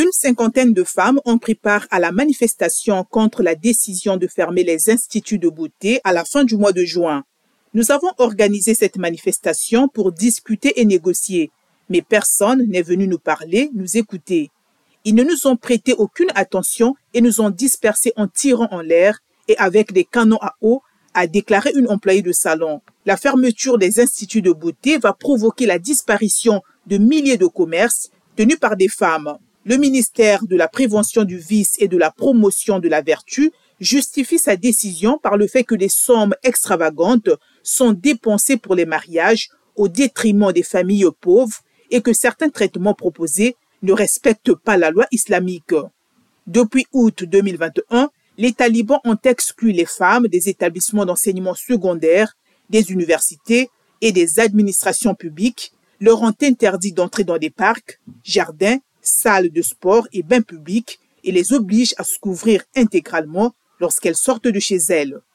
Une cinquantaine de femmes ont pris part à la manifestation contre la décision de fermer les instituts de beauté à la fin du mois de juin. Nous avons organisé cette manifestation pour discuter et négocier, mais personne n'est venu nous parler, nous écouter. Ils ne nous ont prêté aucune attention et nous ont dispersés en tirant en l'air et avec des canons à eau, a déclaré une employée de salon. La fermeture des instituts de beauté va provoquer la disparition de milliers de commerces tenus par des femmes. Le ministère de la Prévention du vice et de la promotion de la vertu justifie sa décision par le fait que des sommes extravagantes sont dépensées pour les mariages au détriment des familles pauvres et que certains traitements proposés ne respectent pas la loi islamique. Depuis août 2021, les talibans ont exclu les femmes des établissements d'enseignement secondaire, des universités et des administrations publiques, leur ont interdit d'entrer dans des parcs, jardins, salles de sport et bains publics et les oblige à se couvrir intégralement lorsqu'elles sortent de chez elles.